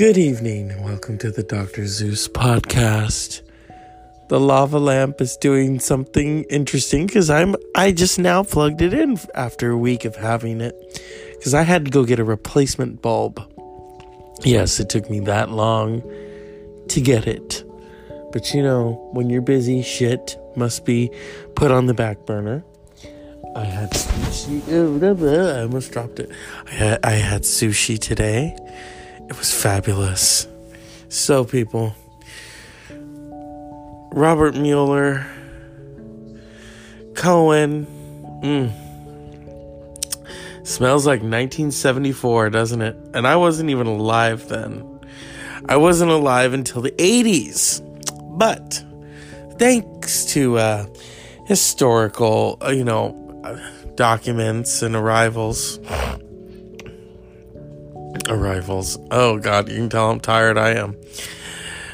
Good evening, and welcome to the Dr. Zeus podcast. The lava lamp is doing something interesting because I'm I just now plugged it in after a week of having it because I had to go get a replacement bulb. Yes, it took me that long to get it. But you know, when you're busy, shit must be put on the back burner. I had sushi. I almost dropped it. I had, I had sushi today. It was fabulous. So, people, Robert Mueller, Cohen, mm, smells like 1974, doesn't it? And I wasn't even alive then. I wasn't alive until the 80s. But thanks to uh, historical, uh, you know, documents and arrivals arrivals. Oh God, you can tell I'm tired. I am.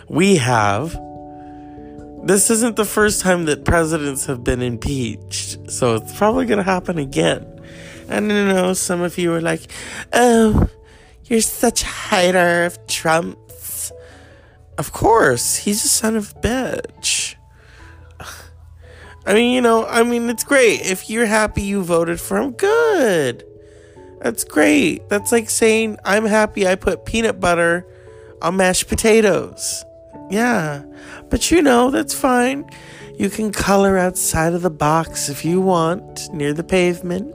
We have. This isn't the first time that presidents have been impeached, so it's probably going to happen again. And I know some of you are like, "Oh, you're such a hater of Trump's." Of course, he's a son of a bitch. I mean, you know, I mean, it's great if you're happy you voted for him. Good. That's great. That's like saying, I'm happy I put peanut butter on mashed potatoes. Yeah. But you know, that's fine. You can color outside of the box if you want, near the pavement.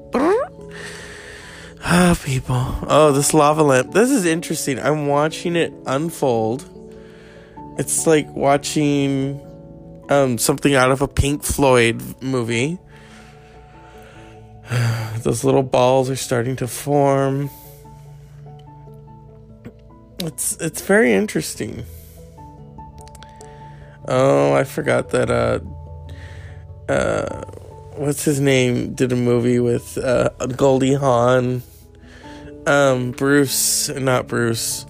Ah, oh, people. Oh, this lava lamp. This is interesting. I'm watching it unfold. It's like watching um, something out of a Pink Floyd movie. Those little balls are starting to form. It's it's very interesting. Oh, I forgot that uh uh what's his name did a movie with uh Goldie Hawn. Um Bruce, not Bruce.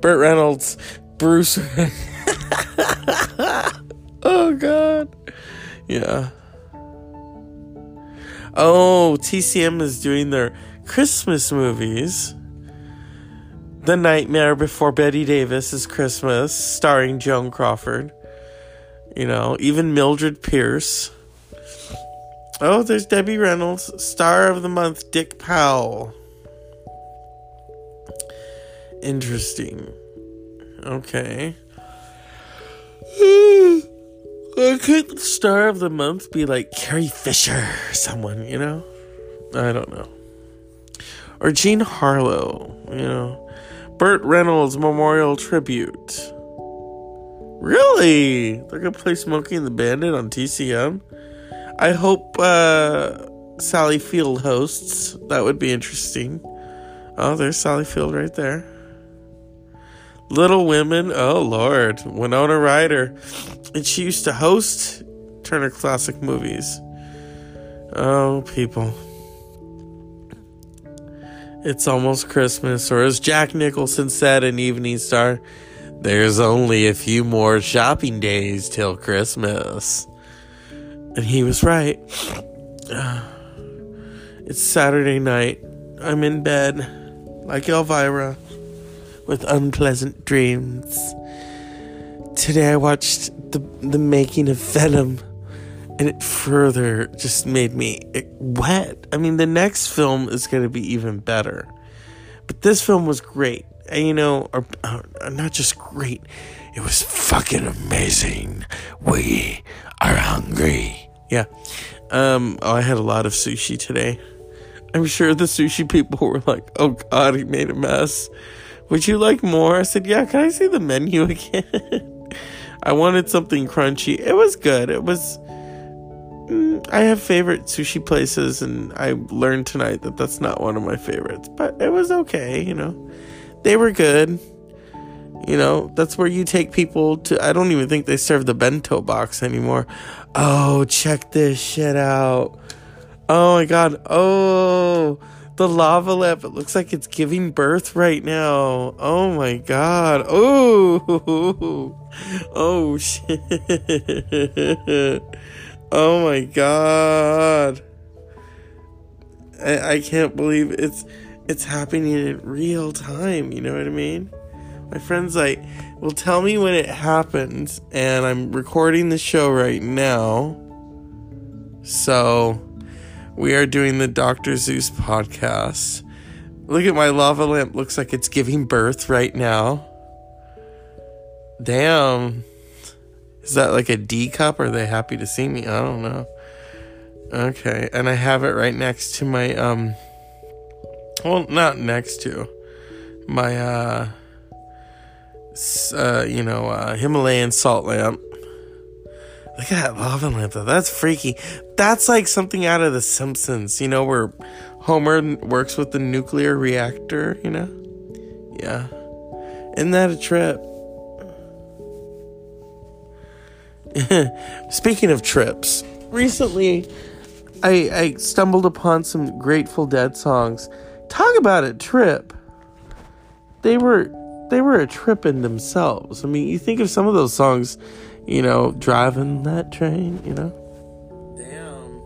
Burt Reynolds, Bruce. oh god. Yeah. Oh, TCM is doing their Christmas movies. The Nightmare Before Bette Davis is Christmas, starring Joan Crawford. You know, even Mildred Pierce. Oh, there's Debbie Reynolds, star of the month, Dick Powell. Interesting. Okay. Could star of the month be like Carrie Fisher someone, you know? I don't know. Or Jean Harlow, you know? Burt Reynolds Memorial Tribute. Really? They're gonna play Smokey and the Bandit on TCM? I hope uh, Sally Field hosts. That would be interesting. Oh, there's Sally Field right there. Little Women, oh Lord, Winona Ryder. And she used to host Turner Classic Movies. Oh, people. It's almost Christmas, or as Jack Nicholson said in Evening Star, there's only a few more shopping days till Christmas. And he was right. It's Saturday night. I'm in bed, like Elvira with unpleasant dreams. Today I watched the the making of Venom, and it further just made me wet. I mean, the next film is going to be even better, but this film was great. And you know, or, or not just great, it was fucking amazing. We are hungry. Yeah. Um. Oh, I had a lot of sushi today. I'm sure the sushi people were like, "Oh God, he made a mess." Would you like more? I said, Yeah, can I see the menu again? I wanted something crunchy. It was good. It was. Mm, I have favorite sushi places, and I learned tonight that that's not one of my favorites, but it was okay, you know. They were good. You know, that's where you take people to. I don't even think they serve the bento box anymore. Oh, check this shit out. Oh my god. Oh the lava lamp. It looks like it's giving birth right now. Oh my god. Oh, oh shit. Oh my god. I, I can't believe it's it's happening in real time. You know what I mean? My friend's like, well, tell me when it happens. And I'm recording the show right now. So we are doing the Dr. Zeus podcast. Look at my lava lamp. Looks like it's giving birth right now. Damn. Is that like a D cup? Are they happy to see me? I don't know. Okay. And I have it right next to my, um, well, not next to my, uh, uh, you know, uh, Himalayan salt lamp. Look at that lava lamp though. That's freaky. That's like something out of The Simpsons, you know, where Homer works with the nuclear reactor, you know? Yeah. Isn't that a trip? Speaking of trips, recently I, I stumbled upon some Grateful Dead songs. Talk about a trip. They were they were a trip in themselves. I mean, you think of some of those songs, you know, driving that train, you know. Damn,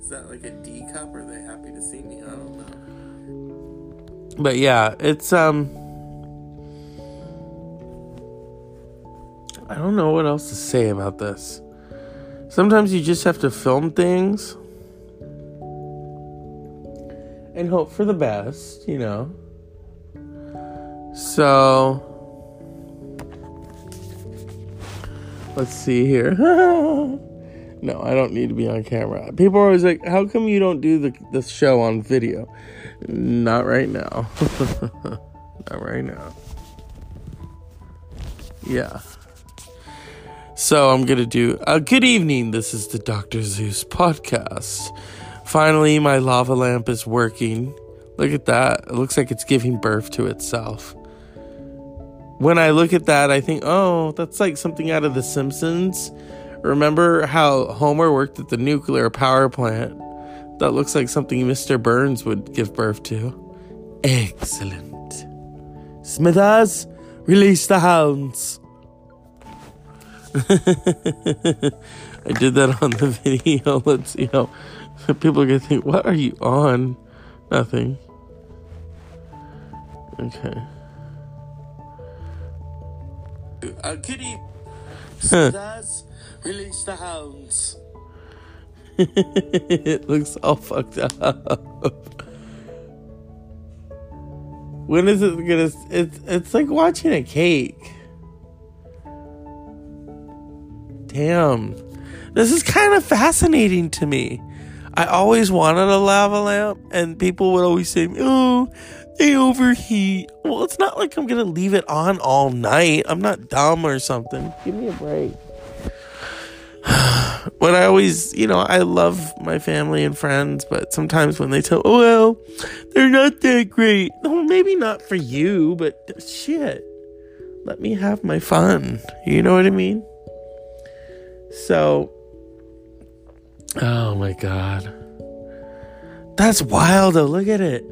is that like a D cup? Or are they happy to see me? I don't know. But yeah, it's um. I don't know what else to say about this. Sometimes you just have to film things and hope for the best, you know. So let's see here. no, I don't need to be on camera. People are always like, "How come you don't do the the show on video?" Not right now. Not right now. Yeah. So I'm gonna do a good evening. This is the Dr. Zeus podcast. Finally, my lava lamp is working. Look at that. It looks like it's giving birth to itself when I look at that, I think, oh, that's like something out of The Simpsons. Remember how Homer worked at the nuclear power plant? That looks like something Mr. Burns would give birth to. Excellent. Smithers, release the hounds. I did that on the video. Let's see how people are gonna think, what are you on? Nothing. Okay. A kitty does release the hounds. it looks all fucked up. When is it gonna? It's it's like watching a cake. Damn, this is kind of fascinating to me. I always wanted a lava lamp, and people would always say, "Oh, they overheat. Well, it's not like I'm gonna leave it on all night. I'm not dumb or something. Give me a break. but I always, you know, I love my family and friends, but sometimes when they tell, oh, well, they're not that great. Well, maybe not for you, but shit. Let me have my fun. You know what I mean? So, oh my God. That's wild though. Look at it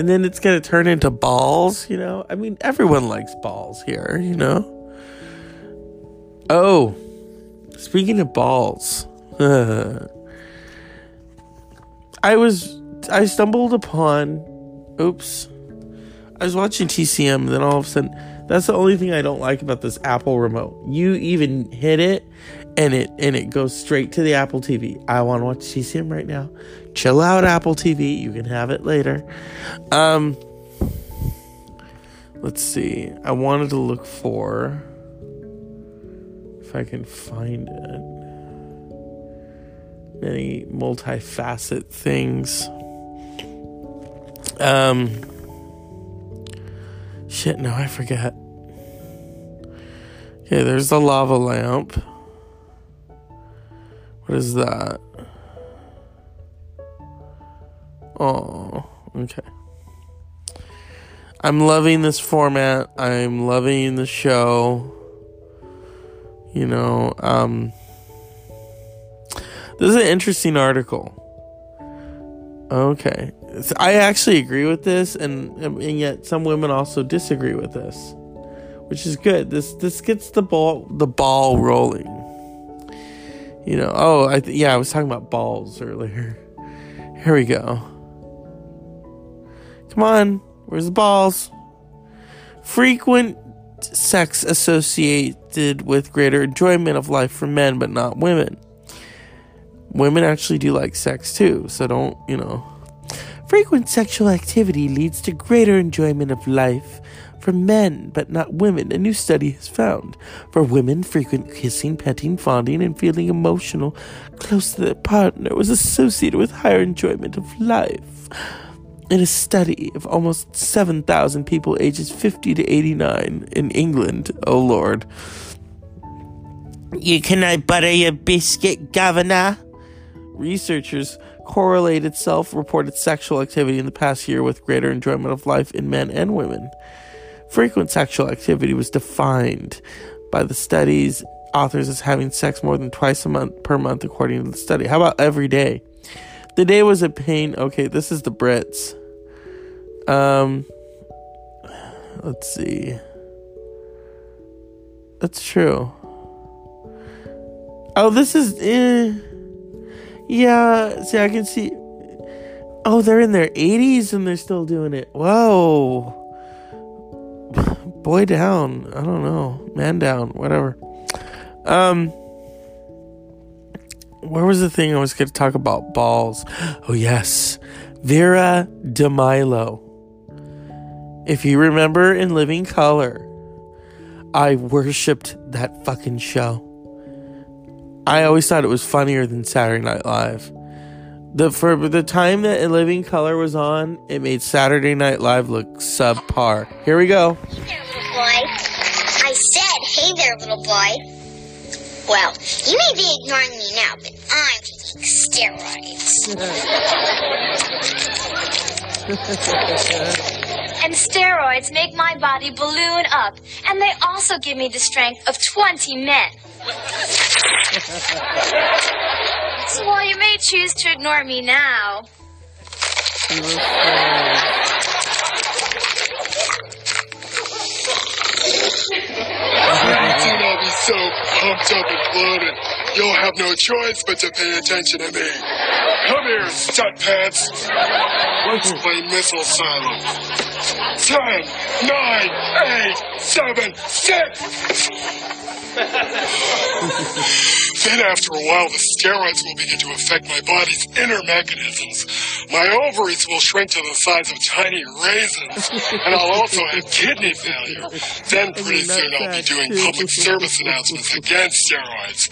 and then it's gonna turn into balls, you know? I mean, everyone likes balls here, you know? Oh, speaking of balls, uh, I was, I stumbled upon, oops, I was watching TCM, and then all of a sudden, that's the only thing I don't like about this Apple remote. You even hit it, and it and it goes straight to the Apple TV. I want to watch TCM right now. Chill out, Apple TV. You can have it later. Um, let's see. I wanted to look for if I can find it. Many multifaceted things. Um, shit. No, I forget. Okay, there's the lava lamp. What is that? Oh, okay. I'm loving this format. I'm loving the show. You know, um, this is an interesting article. Okay. I actually agree with this and and yet some women also disagree with this, which is good. This this gets the ball the ball rolling. You know, oh, I th- yeah, I was talking about balls earlier. Here we go. Come on. Where's the balls? Frequent sex associated with greater enjoyment of life for men, but not women. Women actually do like sex too, so don't, you know. Frequent sexual activity leads to greater enjoyment of life for men, but not women, a new study has found. For women, frequent kissing, petting, fondling, and feeling emotional close to their partner was associated with higher enjoyment of life. In a study of almost 7,000 people ages 50 to 89 in England, oh lord. You can I butter your biscuit, governor? Researchers correlated self reported sexual activity in the past year with greater enjoyment of life in men and women. Frequent sexual activity was defined by the study's authors as having sex more than twice a month per month, according to the study. How about every day? The day was a pain. Okay, this is the Brits. Um, let's see. That's true. Oh, this is. Eh. Yeah, see, I can see. Oh, they're in their 80s and they're still doing it. Whoa boy down. I don't know. Man down. Whatever. Um, where was the thing I was going to talk about? Balls. Oh, yes. Vera DeMilo. If you remember in Living Color, I worshipped that fucking show. I always thought it was funnier than Saturday Night Live. The for the time that In Living Color was on, it made Saturday Night Live look subpar. Here we go. Hey there, little boy. I said, hey there, little boy. Well, you may be ignoring me now, but I'm taking steroids. and steroids make my body balloon up, and they also give me the strength of 20 men. so while you may choose to ignore me now, Do not be so pumped up and bloated. You'll have no choice but to pay attention to me. Come here, stunt pants. Let's play missile silo. Ten, nine, eight, seven, six. then after a while, the steroids will begin to affect my body's inner mechanisms. My ovaries will shrink to the size of tiny raisins, and I'll also have kidney failure. Then pretty soon I'll be doing public service announcements against steroids.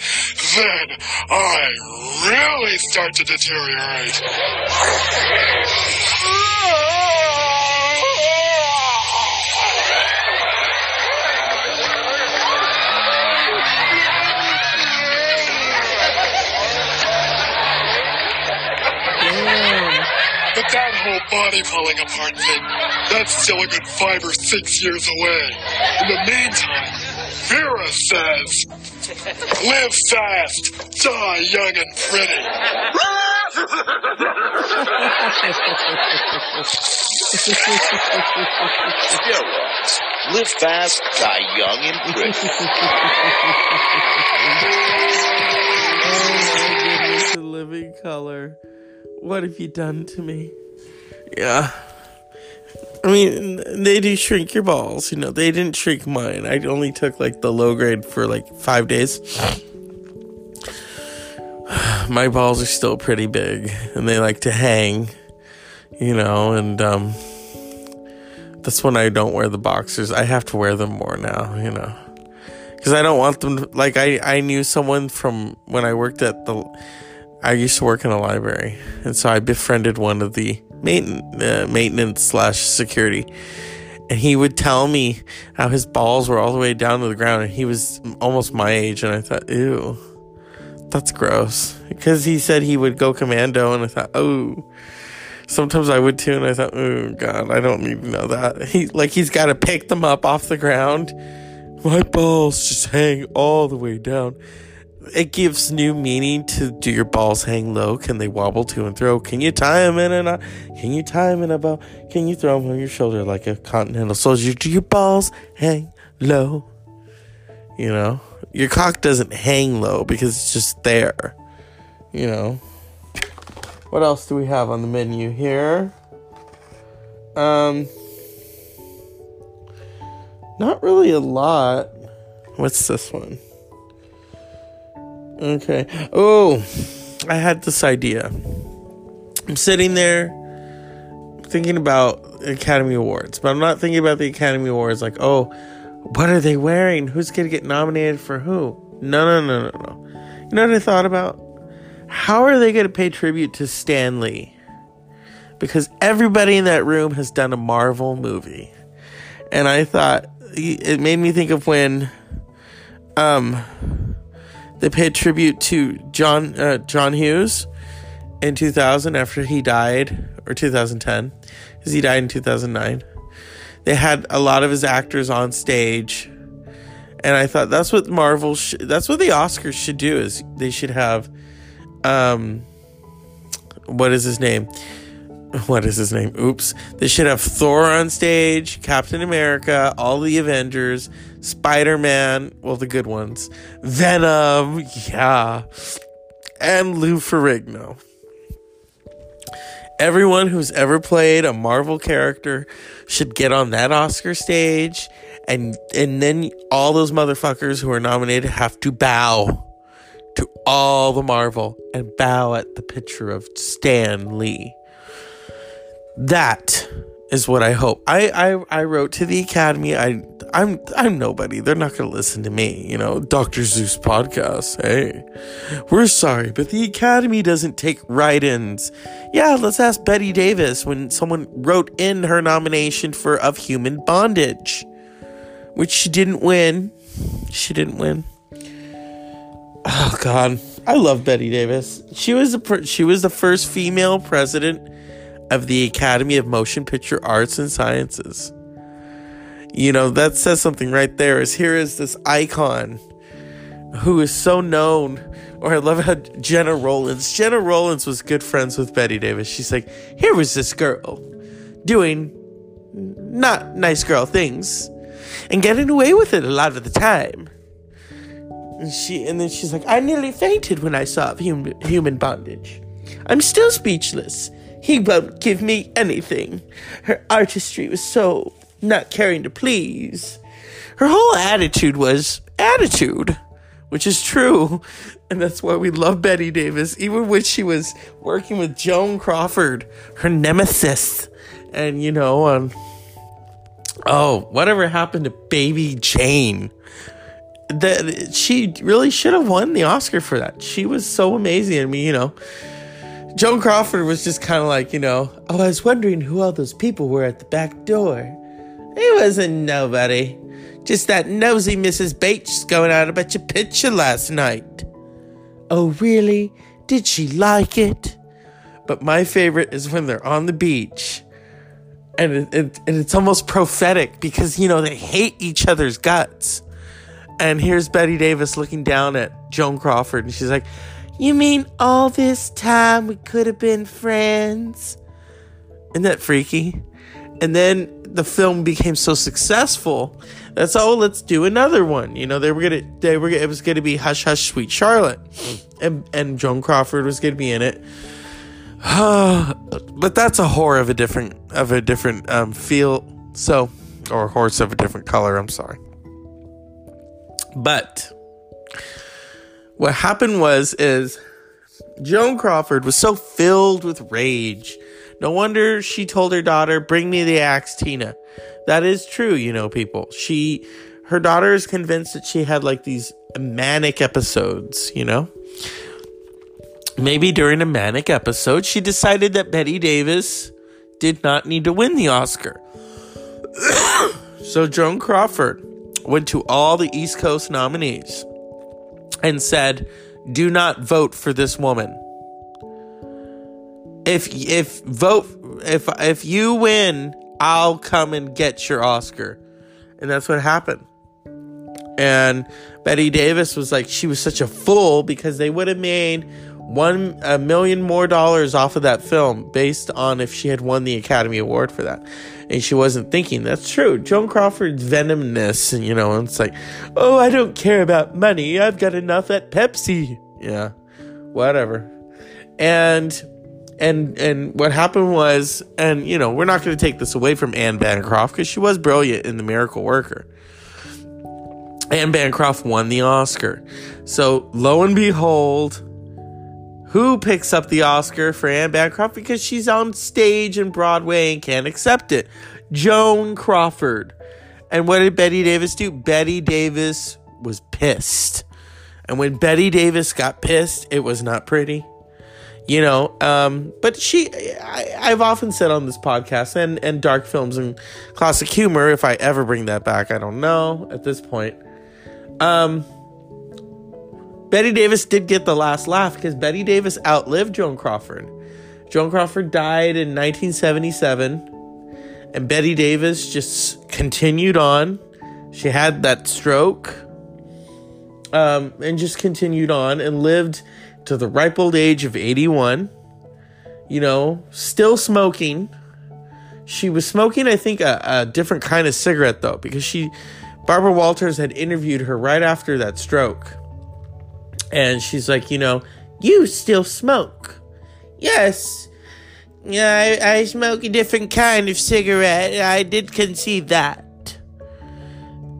Then I really start to deteriorate. But that whole body falling apart thing, that's still a good five or six years away. In the meantime, Vera says, live fast, die young and pretty. Steroids. Live fast, die young and pretty. Oh my goodness, the living color. What have you done to me? Yeah. I mean, they do shrink your balls. You know, they didn't shrink mine. I only took like the low grade for like five days. My balls are still pretty big and they like to hang, you know, and um, that's when I don't wear the boxers. I have to wear them more now, you know, because I don't want them. To, like I, I knew someone from when I worked at the. I used to work in a library, and so I befriended one of the maintenance, uh, slash security, and he would tell me how his balls were all the way down to the ground, and he was almost my age, and I thought, ew, that's gross, because he said he would go commando, and I thought, oh. Sometimes I would too, and I thought, oh god, I don't to know that. He like he's got to pick them up off the ground. My balls just hang all the way down it gives new meaning to do your balls hang low? Can they wobble to and throw? Can you tie them in and out? Can you tie them in a bow? Can you throw them on your shoulder like a continental soldier? Do your balls hang low? You know, your cock doesn't hang low because it's just there. You know. What else do we have on the menu here? Um, Not really a lot. What's this one? Okay. Oh, I had this idea. I'm sitting there thinking about Academy Awards, but I'm not thinking about the Academy Awards like, oh, what are they wearing? Who's going to get nominated for who? No, no, no, no, no. You know what I thought about? How are they going to pay tribute to Stan Lee? Because everybody in that room has done a Marvel movie. And I thought it made me think of when um they paid tribute to John uh, John Hughes in 2000 after he died or 2010 because he died in 2009 they had a lot of his actors on stage and i thought that's what marvel sh- that's what the oscars should do is they should have um what is his name? What is his name? Oops. They should have thor on stage captain america all the avengers spider-man well the good ones. Venom yeah. And lou ferrigno. Everyone who's ever played a Marvel character should get on that Oscar stage and and then all those motherfuckers who are nominated have to bow to all the Marvel and bow at the picture of Stan Lee. That is what I hope. I, I I wrote to the Academy. I I'm I'm nobody. They're not gonna listen to me. You know, Doctor Zeus podcast. Hey, we're sorry, but the Academy doesn't take write-ins. Yeah, let's ask Bette Davis when someone wrote in her nomination for Of Human Bondage, which she didn't win. She didn't win. Oh God, I love Bette Davis. She was the she was the first female president of the Academy of Motion Picture Arts and Sciences. You know, that says something right there. Is here is this icon who is so known. Or I love how Gena Rowlands. Gena Rowlands was good friends with Bette Davis. She's like, here was this girl doing not nice girl things and getting away with it a lot of the time. And she and then she's like, I nearly fainted when I saw human bondage. I'm still speechless. He won't give me anything. Her artistry was so not caring to please. Her whole attitude was attitude, which is true. And that's why we love Bette Davis, even when she was working with Joan Crawford, her nemesis. And, you know, um, oh, whatever happened to Baby Jane? That she really should have won the Oscar for that. She was so amazing. I mean, you know, Joan Crawford was just kind of like, you know, oh, I was wondering who all those people were at the back door. It wasn't nobody. Just that nosy Mrs. Bates going out about your picture last night. Oh, really? Did she like it? But my favorite is when they're on the beach. And, it, it, and it's almost prophetic because, you know, they hate each other's guts. And here's Bette Davis looking down at Joan Crawford, and she's like, You mean all this time we could have been friends? Isn't that freaky? And then the film became so successful that's oh let's do another one. You know they were gonna they were it was gonna be hush hush sweet charlotte. And and joan crawford was gonna be in it. But that's a horror of a different of a different um, feel. So or horse of a different color i'm sorry. But what happened was is joan crawford was so filled with rage no wonder she told her daughter, Bring me the axe, Tina. That is true, you know, people. She, her daughter is convinced that she had like these manic episodes, you know? Maybe during a manic episode, she decided that Bette Davis did not need to win the Oscar. so Joan Crawford went to all the East Coast nominees and said, Do not vote for this woman if if vote if if you win, I'll come and get your Oscar. And that's what happened. And Bette Davis was like she was such a fool because they would have made one a million more dollars off of that film based on if she had won the Academy Award for that. And she wasn't thinking that's true. Joan Crawford's venomous, and you know, it's like, oh, I don't care about money. I've got enough at Pepsi. Yeah, whatever. And and and what happened was and you know we're not going to take this away from anne bancroft because she was brilliant in the miracle worker Anne Bancroft won the Oscar. So lo and behold, who picks up the Oscar for Anne Bancroft because she's on stage in Broadway and can't accept it? Joan Crawford. And what did Bette Davis do? Bette Davis was pissed. And when Bette Davis got pissed, it was not pretty. You know, um, but she, I, I've often said on this podcast and, and dark films and classic humor, if I ever bring that back, I don't know at this point. Um, Bette Davis did get the last laugh because Bette Davis outlived Joan Crawford. Joan Crawford died in 1977 and Bette Davis just continued on. She had that stroke um, and just continued on and lived to the ripe old age of 81. You know, still smoking. She was smoking, I think, a, a different kind of cigarette though, because she, Barbara Walters had interviewed her right after that stroke. And she's like, you know, you still smoke. Yes, yeah, I, I smoke a different kind of cigarette. I did concede that.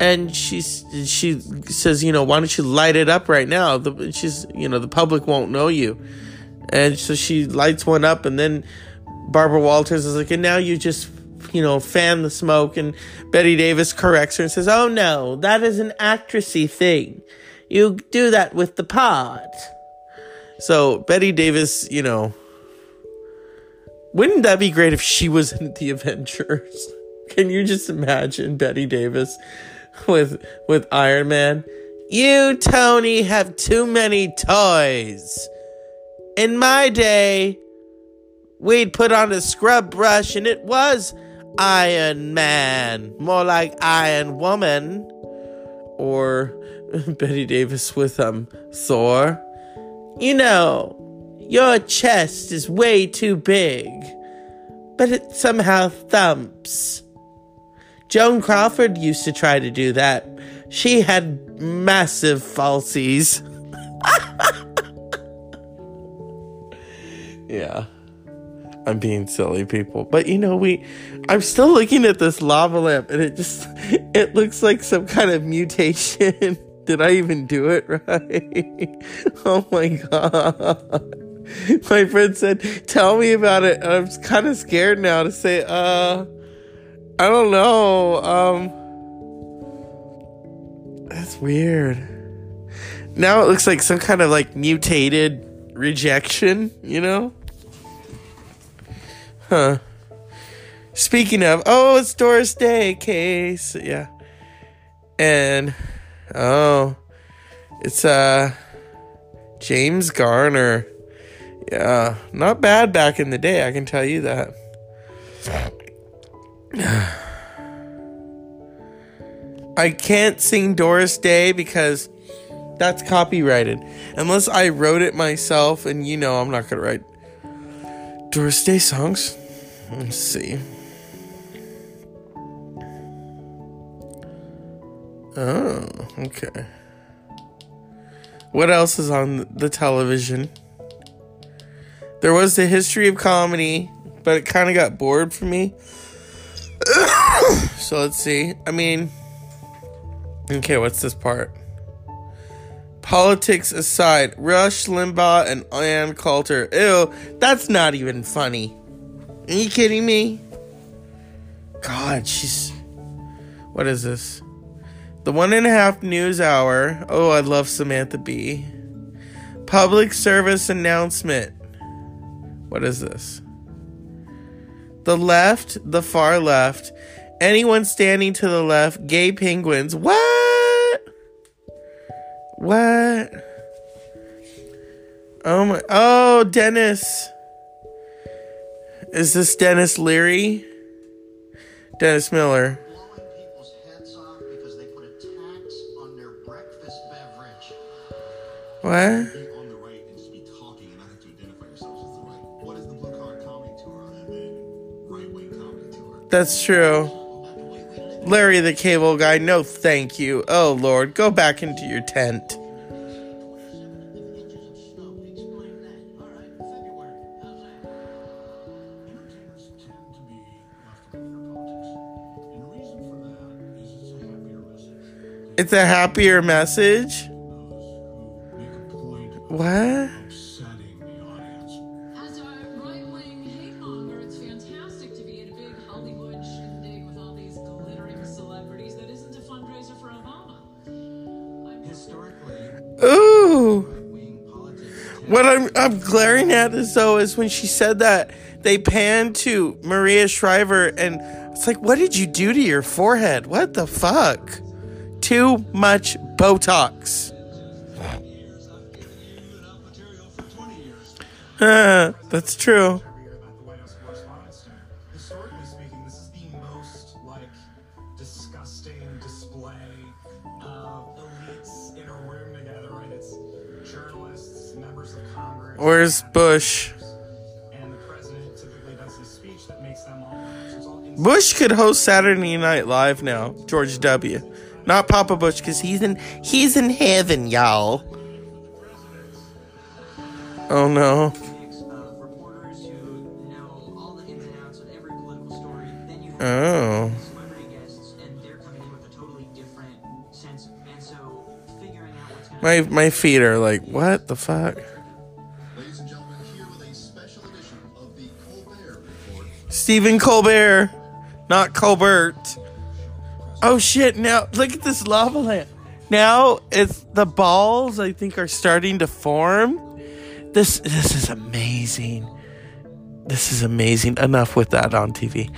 And she's she says, you know, why don't you light it up right now? The, she's, you know, the public won't know you. And so she lights one up, and then Barbara Walters is like, and now you just, you know, fan the smoke. And Bette Davis corrects her and says, oh no, that is an actressy thing. You do that with the pot. So Bette Davis, you know, wouldn't that be great if she was in the Avengers? Can you just imagine Bette Davis with with Iron Man? You, Tony, have too many toys. In my day, we'd put on a scrub brush and it was Iron Man. More like Iron Woman. Or Bette Davis with um Thor. You know, your chest is way too big, but it somehow thumps. Joan Crawford used to try to do that. She had massive falsies. yeah. I'm being silly, people. But you know, we I'm still looking at this lava lamp and it just it looks like some kind of mutation. Did I even do it right? oh my god. my friend said, "Tell me about it." And I'm kind of scared now to say, "Uh, I don't know." Um, that's weird. Now it looks like some kind of like mutated rejection, you know? Huh. Speaking of, oh, it's Doris Day case. Yeah. And oh, it's uh James Garner. Yeah, not bad back in the day, I can tell you that. I can't sing Doris Day because that's copyrighted. Unless I wrote it myself, and you know I'm not gonna write Doris Day songs. Let's see. Oh, okay. What else is on the television? There was the history of comedy, but it kind of got bored for me. so let's see. I mean, okay, what's this part? Politics aside, Rush Limbaugh and Ann Coulter. Ew, that's not even funny. Are you kidding me? God, she's. What is this? The one and a half news hour. Oh, I love Samantha Bee. Public service announcement. What is this? The left, the far left, anyone standing to the left, gay penguins. What? What? Oh my. Oh, Dennis. Is this Denis Leary? Dennis Miller. Tour? That's true. Larry the Cable Guy, no thank you. Oh Lord, go back into your tent. Entertainers tend to be left over for politics. And the reason for that is it's a happier message. What? What I'm I'm glaring at is though is when she said that they panned to Maria Shriver and it's like, what did you do to your forehead? What the fuck? Too much Botox. Correspondents' true. Historically speaking, this is the most like disgusting display of elites in a room together, right? It's journalists, members of Congress, Where's Bush? and the president typically does his speech that makes them all. So it's all in- Bush could host Saturday Night Live now. George W. Not Papa Bush, because he's in he's in heaven, y'all. Oh no. My my feet are like, what the fuck? Ladies and gentlemen, here with a special edition of the Colbert Report. Stephen Colbert, not Colbert. Oh shit! Now look at this lava lamp. Now it's the balls. I think are starting to form. This this is amazing. This is amazing. Enough with that on TV.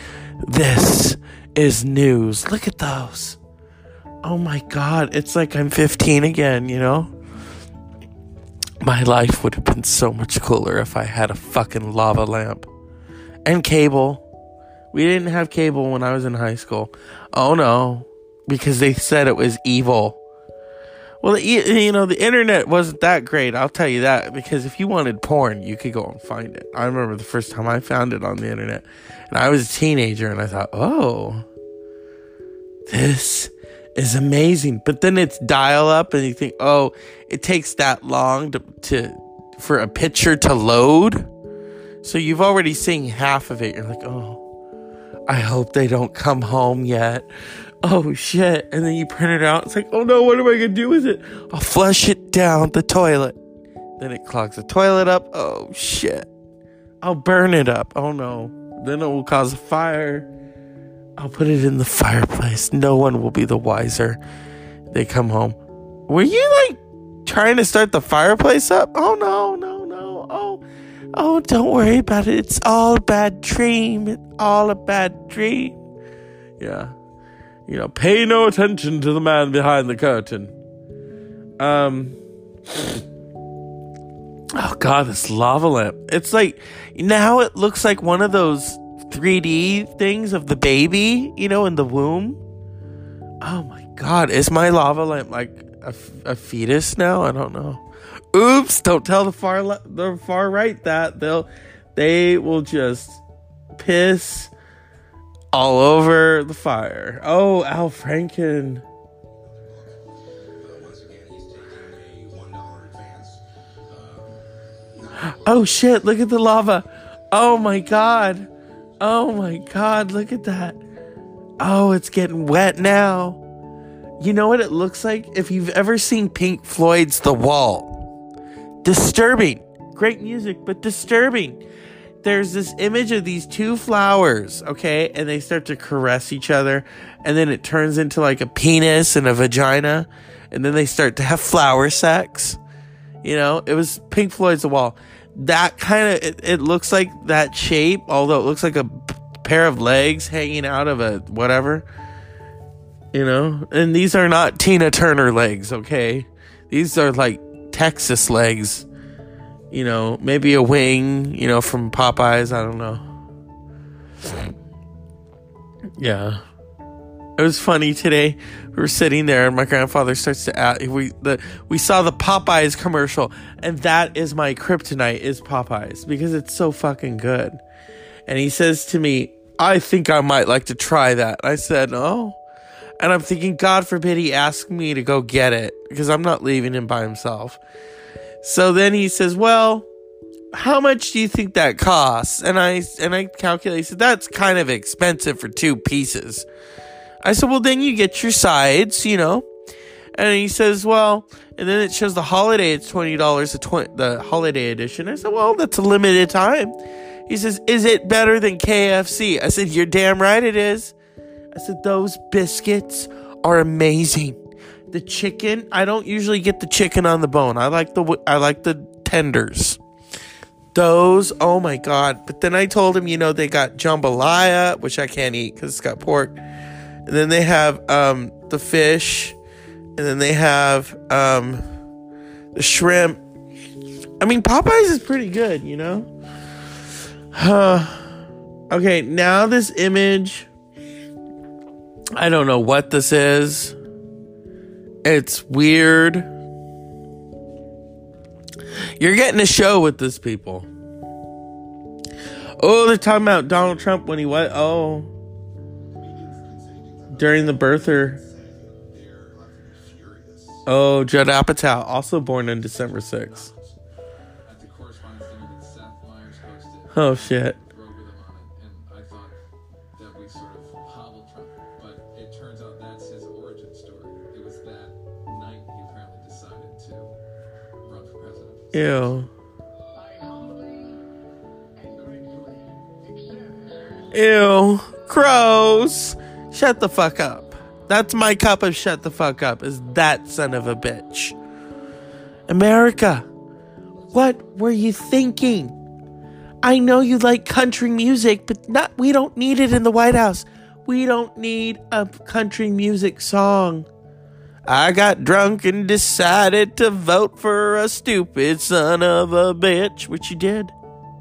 This is news. Look at those. Oh my god! It's like I'm 15 again. You know. My life would have been so much cooler if I had a fucking lava lamp and cable. We didn't have cable when I was in high school. Oh no, because they said it was evil. Well, you know, the internet wasn't that great. I'll tell you that because if you wanted porn, you could go and find it. I remember the first time I found it on the internet, and I was a teenager, and I thought, oh, this is amazing. But then it's dial up, and you think, oh, it takes that long to, to for a picture to load. So you've already seen half of it. You're like, oh, I hope they don't come home yet. Oh shit. And then you print it out. It's like, oh no, what am I gonna do with it? I'll flush it down the toilet. Then it clogs the toilet up. Oh shit. I'll burn it up. Oh no. Then it will cause a fire. I'll put it in the fireplace. No one will be the wiser. They come home. Were you like trying to start the fireplace up? Oh no, no, no. Oh, oh, don't worry about it. It's all a bad dream. It's all a bad dream. Yeah. You know, pay no attention to the man behind the curtain. Um. Oh god, this lava lamp. It's like now it looks like one of those 3D things of the baby, you know, in the womb. Oh my god, is my lava lamp like a, a fetus now? I don't know. Oops! Don't tell the far le- the far right that they'll they will just piss all over the fire. Oh, Al Franken. Once again, he's taking a one dollar advance. Oh shit, look at the lava. Oh my god. Oh my god, look at that. Oh, it's getting wet now. You know what it looks like? If you've ever seen Pink Floyd's The Wall. Disturbing. Great music, but disturbing. There's this image of these two flowers, okay? And they start to caress each other. And then it turns into like a penis and a vagina. And then they start to have flower sex. You know, it was Pink Floyd's The Wall. That kind of, it, it looks like that shape, although it looks like a pair of legs hanging out of a whatever. You know, and these are not Tina Turner legs, okay? These are like Texas legs. You know, maybe a wing, you know, from Popeyes. I don't know. Yeah. It was funny today. We were sitting there, and my grandfather starts to ask. We the we saw the Popeyes commercial, and that is my kryptonite is Popeyes because it's so fucking good. And he says to me, "I think I might like to try that." I said, "Oh," and I'm thinking, God forbid he asks me to go get it because I'm not leaving him by himself. So then he says, "Well." How much do you think that costs? And I and I calculated. Said that's kind of expensive for two pieces. I said, well, then you get your sides, you know, And he says, well, and then it shows the holiday, it's $20, the, tw- the holiday edition. I said, well, that's a limited time. He says, is it better than KFC? I said, you're damn right it is. I said, those biscuits are amazing. The chicken, I don't usually get the chicken on the bone. I like the, I like the tenders. Those, oh my god. But then I told him, you know, they got jambalaya, which I can't eat because it's got pork. And then they have um, the fish. And then they have um, the shrimp. I mean, Popeyes is pretty good, you know? Huh. okay, now this image. I don't know what this is. It's weird. You're getting a show with this people. Oh, they're talking about Donald Trump when he what? Oh, during the birther. Oh, Judd Apatow, also born on December 6th. At the correspondence dinner that Seth Meyers hosted, Oh, shit. Ew. Ew. Gross. Shut the fuck up. That's my cup of shut the fuck up, is that son of a bitch. America, what were you thinking? I know you like country music, but not we don't need it in the White House. We don't need a country music song. I got drunk and decided to vote for a stupid son of a bitch, which you did.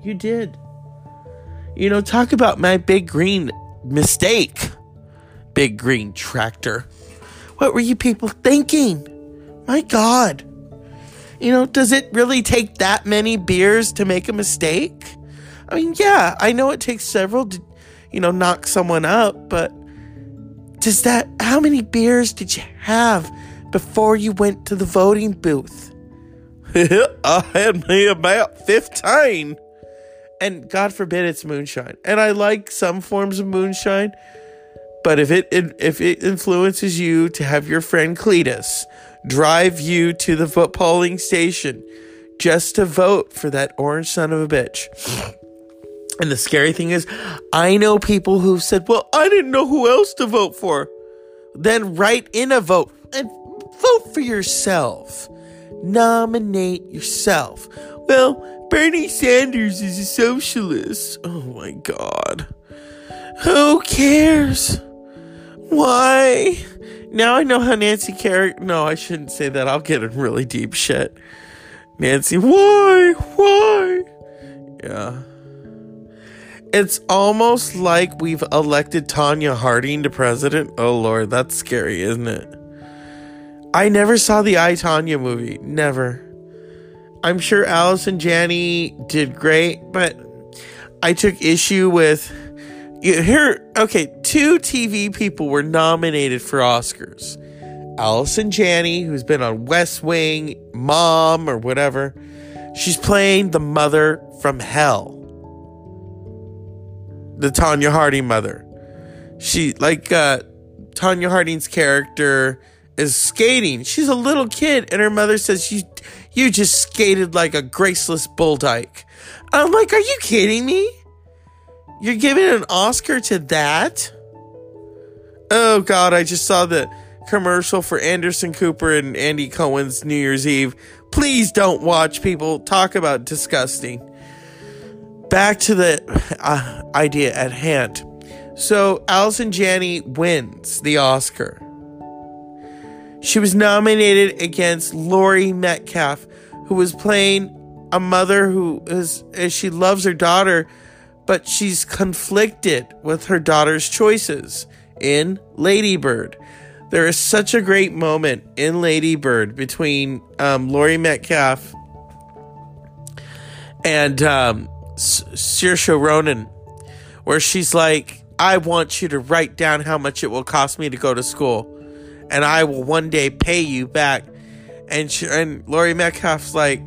You did. You know, talk about my big green mistake. Big green tractor. What were you people thinking? My God. You know, does it really take that many beers to make a mistake? I mean, yeah, I know it takes several to, you know, knock someone up, but does that, how many beers did you have before you went to the voting booth? I had me about 15. And God forbid it's moonshine. And I like some forms of moonshine, but if it if it influences you to have your friend Cletus drive you to the vote polling station just to vote for that orange son of a bitch. And the scary thing is, I know people who've said, Well, I didn't know who else to vote for. Then write in a vote and vote for yourself. Nominate yourself. Well, Bernie Sanders is a socialist. Oh my god. Who cares? Why? Now I know how Nancy Kerrigan. No, I shouldn't say that. I'll get in really deep shit. Nancy, why? Why? Yeah. It's almost like we've elected Tonya Harding to president. Oh lord, that's scary, isn't it? I never saw the I Tonya movie. Never. I'm sure Allison Janney did great, but I took issue with here. Okay, two TV people were nominated for Oscars. Allison Janney, who's been on West Wing, Mom, or whatever. She's playing the mother from hell. The Tonya Harding mother. She like uh Tonya Harding's character is skating. She's a little kid, and her mother says, "You, you just skated like a graceless bull dyke." I'm like, "Are you kidding me? You're giving an Oscar to that?" Oh God, I just saw the commercial for Anderson Cooper and Andy Cohen's New Year's Eve. Please don't watch people talk about disgusting. Back to the uh, idea at hand. So Allison Janney wins the Oscar. She was nominated against Laurie Metcalf, who was playing a mother who is she loves her daughter, but she's conflicted with her daughter's choices in Lady Bird. There is such a great moment in Lady Bird between um, Laurie Metcalf and um, Saoirse Ronan, where she's like, "I want you to write down how much it will cost me to go to school." and I will one day pay you back. And she, and Laurie Metcalf's like,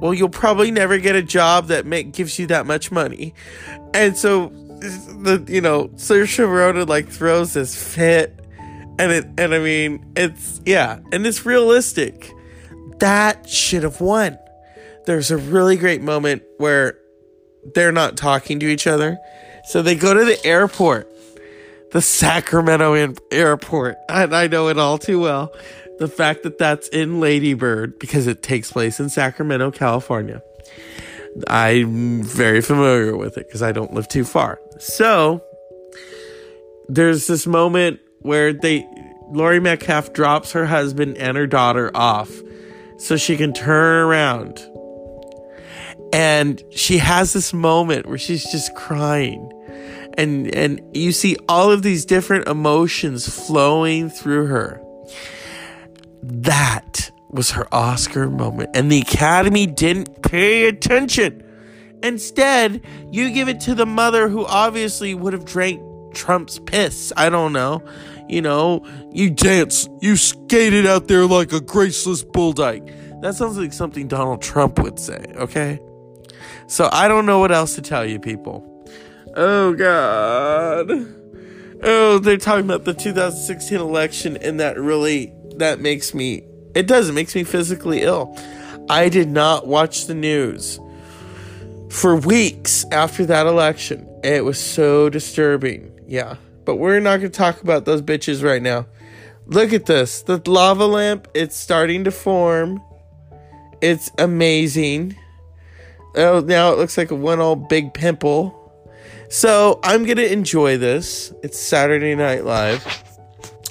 well, you'll probably never get a job that make, gives you that much money. And so, the you know, Saoirse Ronan like throws this fit, And it and I mean it's yeah, and it's realistic. That should have won. There's a really great moment where they're not talking to each other. So they go to the airport, the Sacramento airport. And I know it all too well. The fact that that's in Lady Bird because it takes place in Sacramento, California. I'm very familiar with it because I don't live too far. So there's this moment where they Laurie Metcalf drops her husband and her daughter off so she can turn around. And she has this moment where she's just crying. And and you see all of these different emotions flowing through her. That was her Oscar moment. And the Academy didn't pay attention. Instead, you give it to the mother who obviously would have drank Trump's piss. I don't know. You know, you dance, you skated out there like a graceless bull dyke. That sounds like something Donald Trump would say, okay? So I don't know what else to tell you, people. Oh, God. Oh, they're talking about the 2016 election, and that really, that makes me, it does, it makes me physically ill. I did not watch the news for weeks after that election. It was so disturbing. Yeah. But we're not going to talk about those bitches right now. Look at this. The lava lamp, it's starting to form. It's amazing. Oh, now it looks like a one old big pimple. So I'm going to enjoy this. It's Saturday Night Live.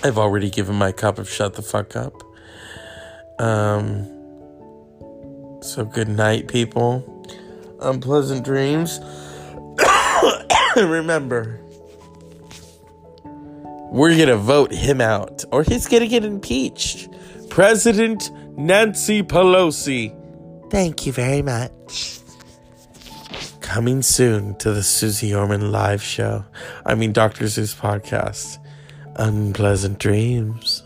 I've already given my cup of shut the fuck up. Um, so good night, people. Unpleasant dreams. Remember, we're going to vote him out, or he's going to get impeached. President Nancy Pelosi. Thank you very much. Coming soon to the Suze Orman live show. I mean, Dr. Seuss podcast. Unpleasant dreams.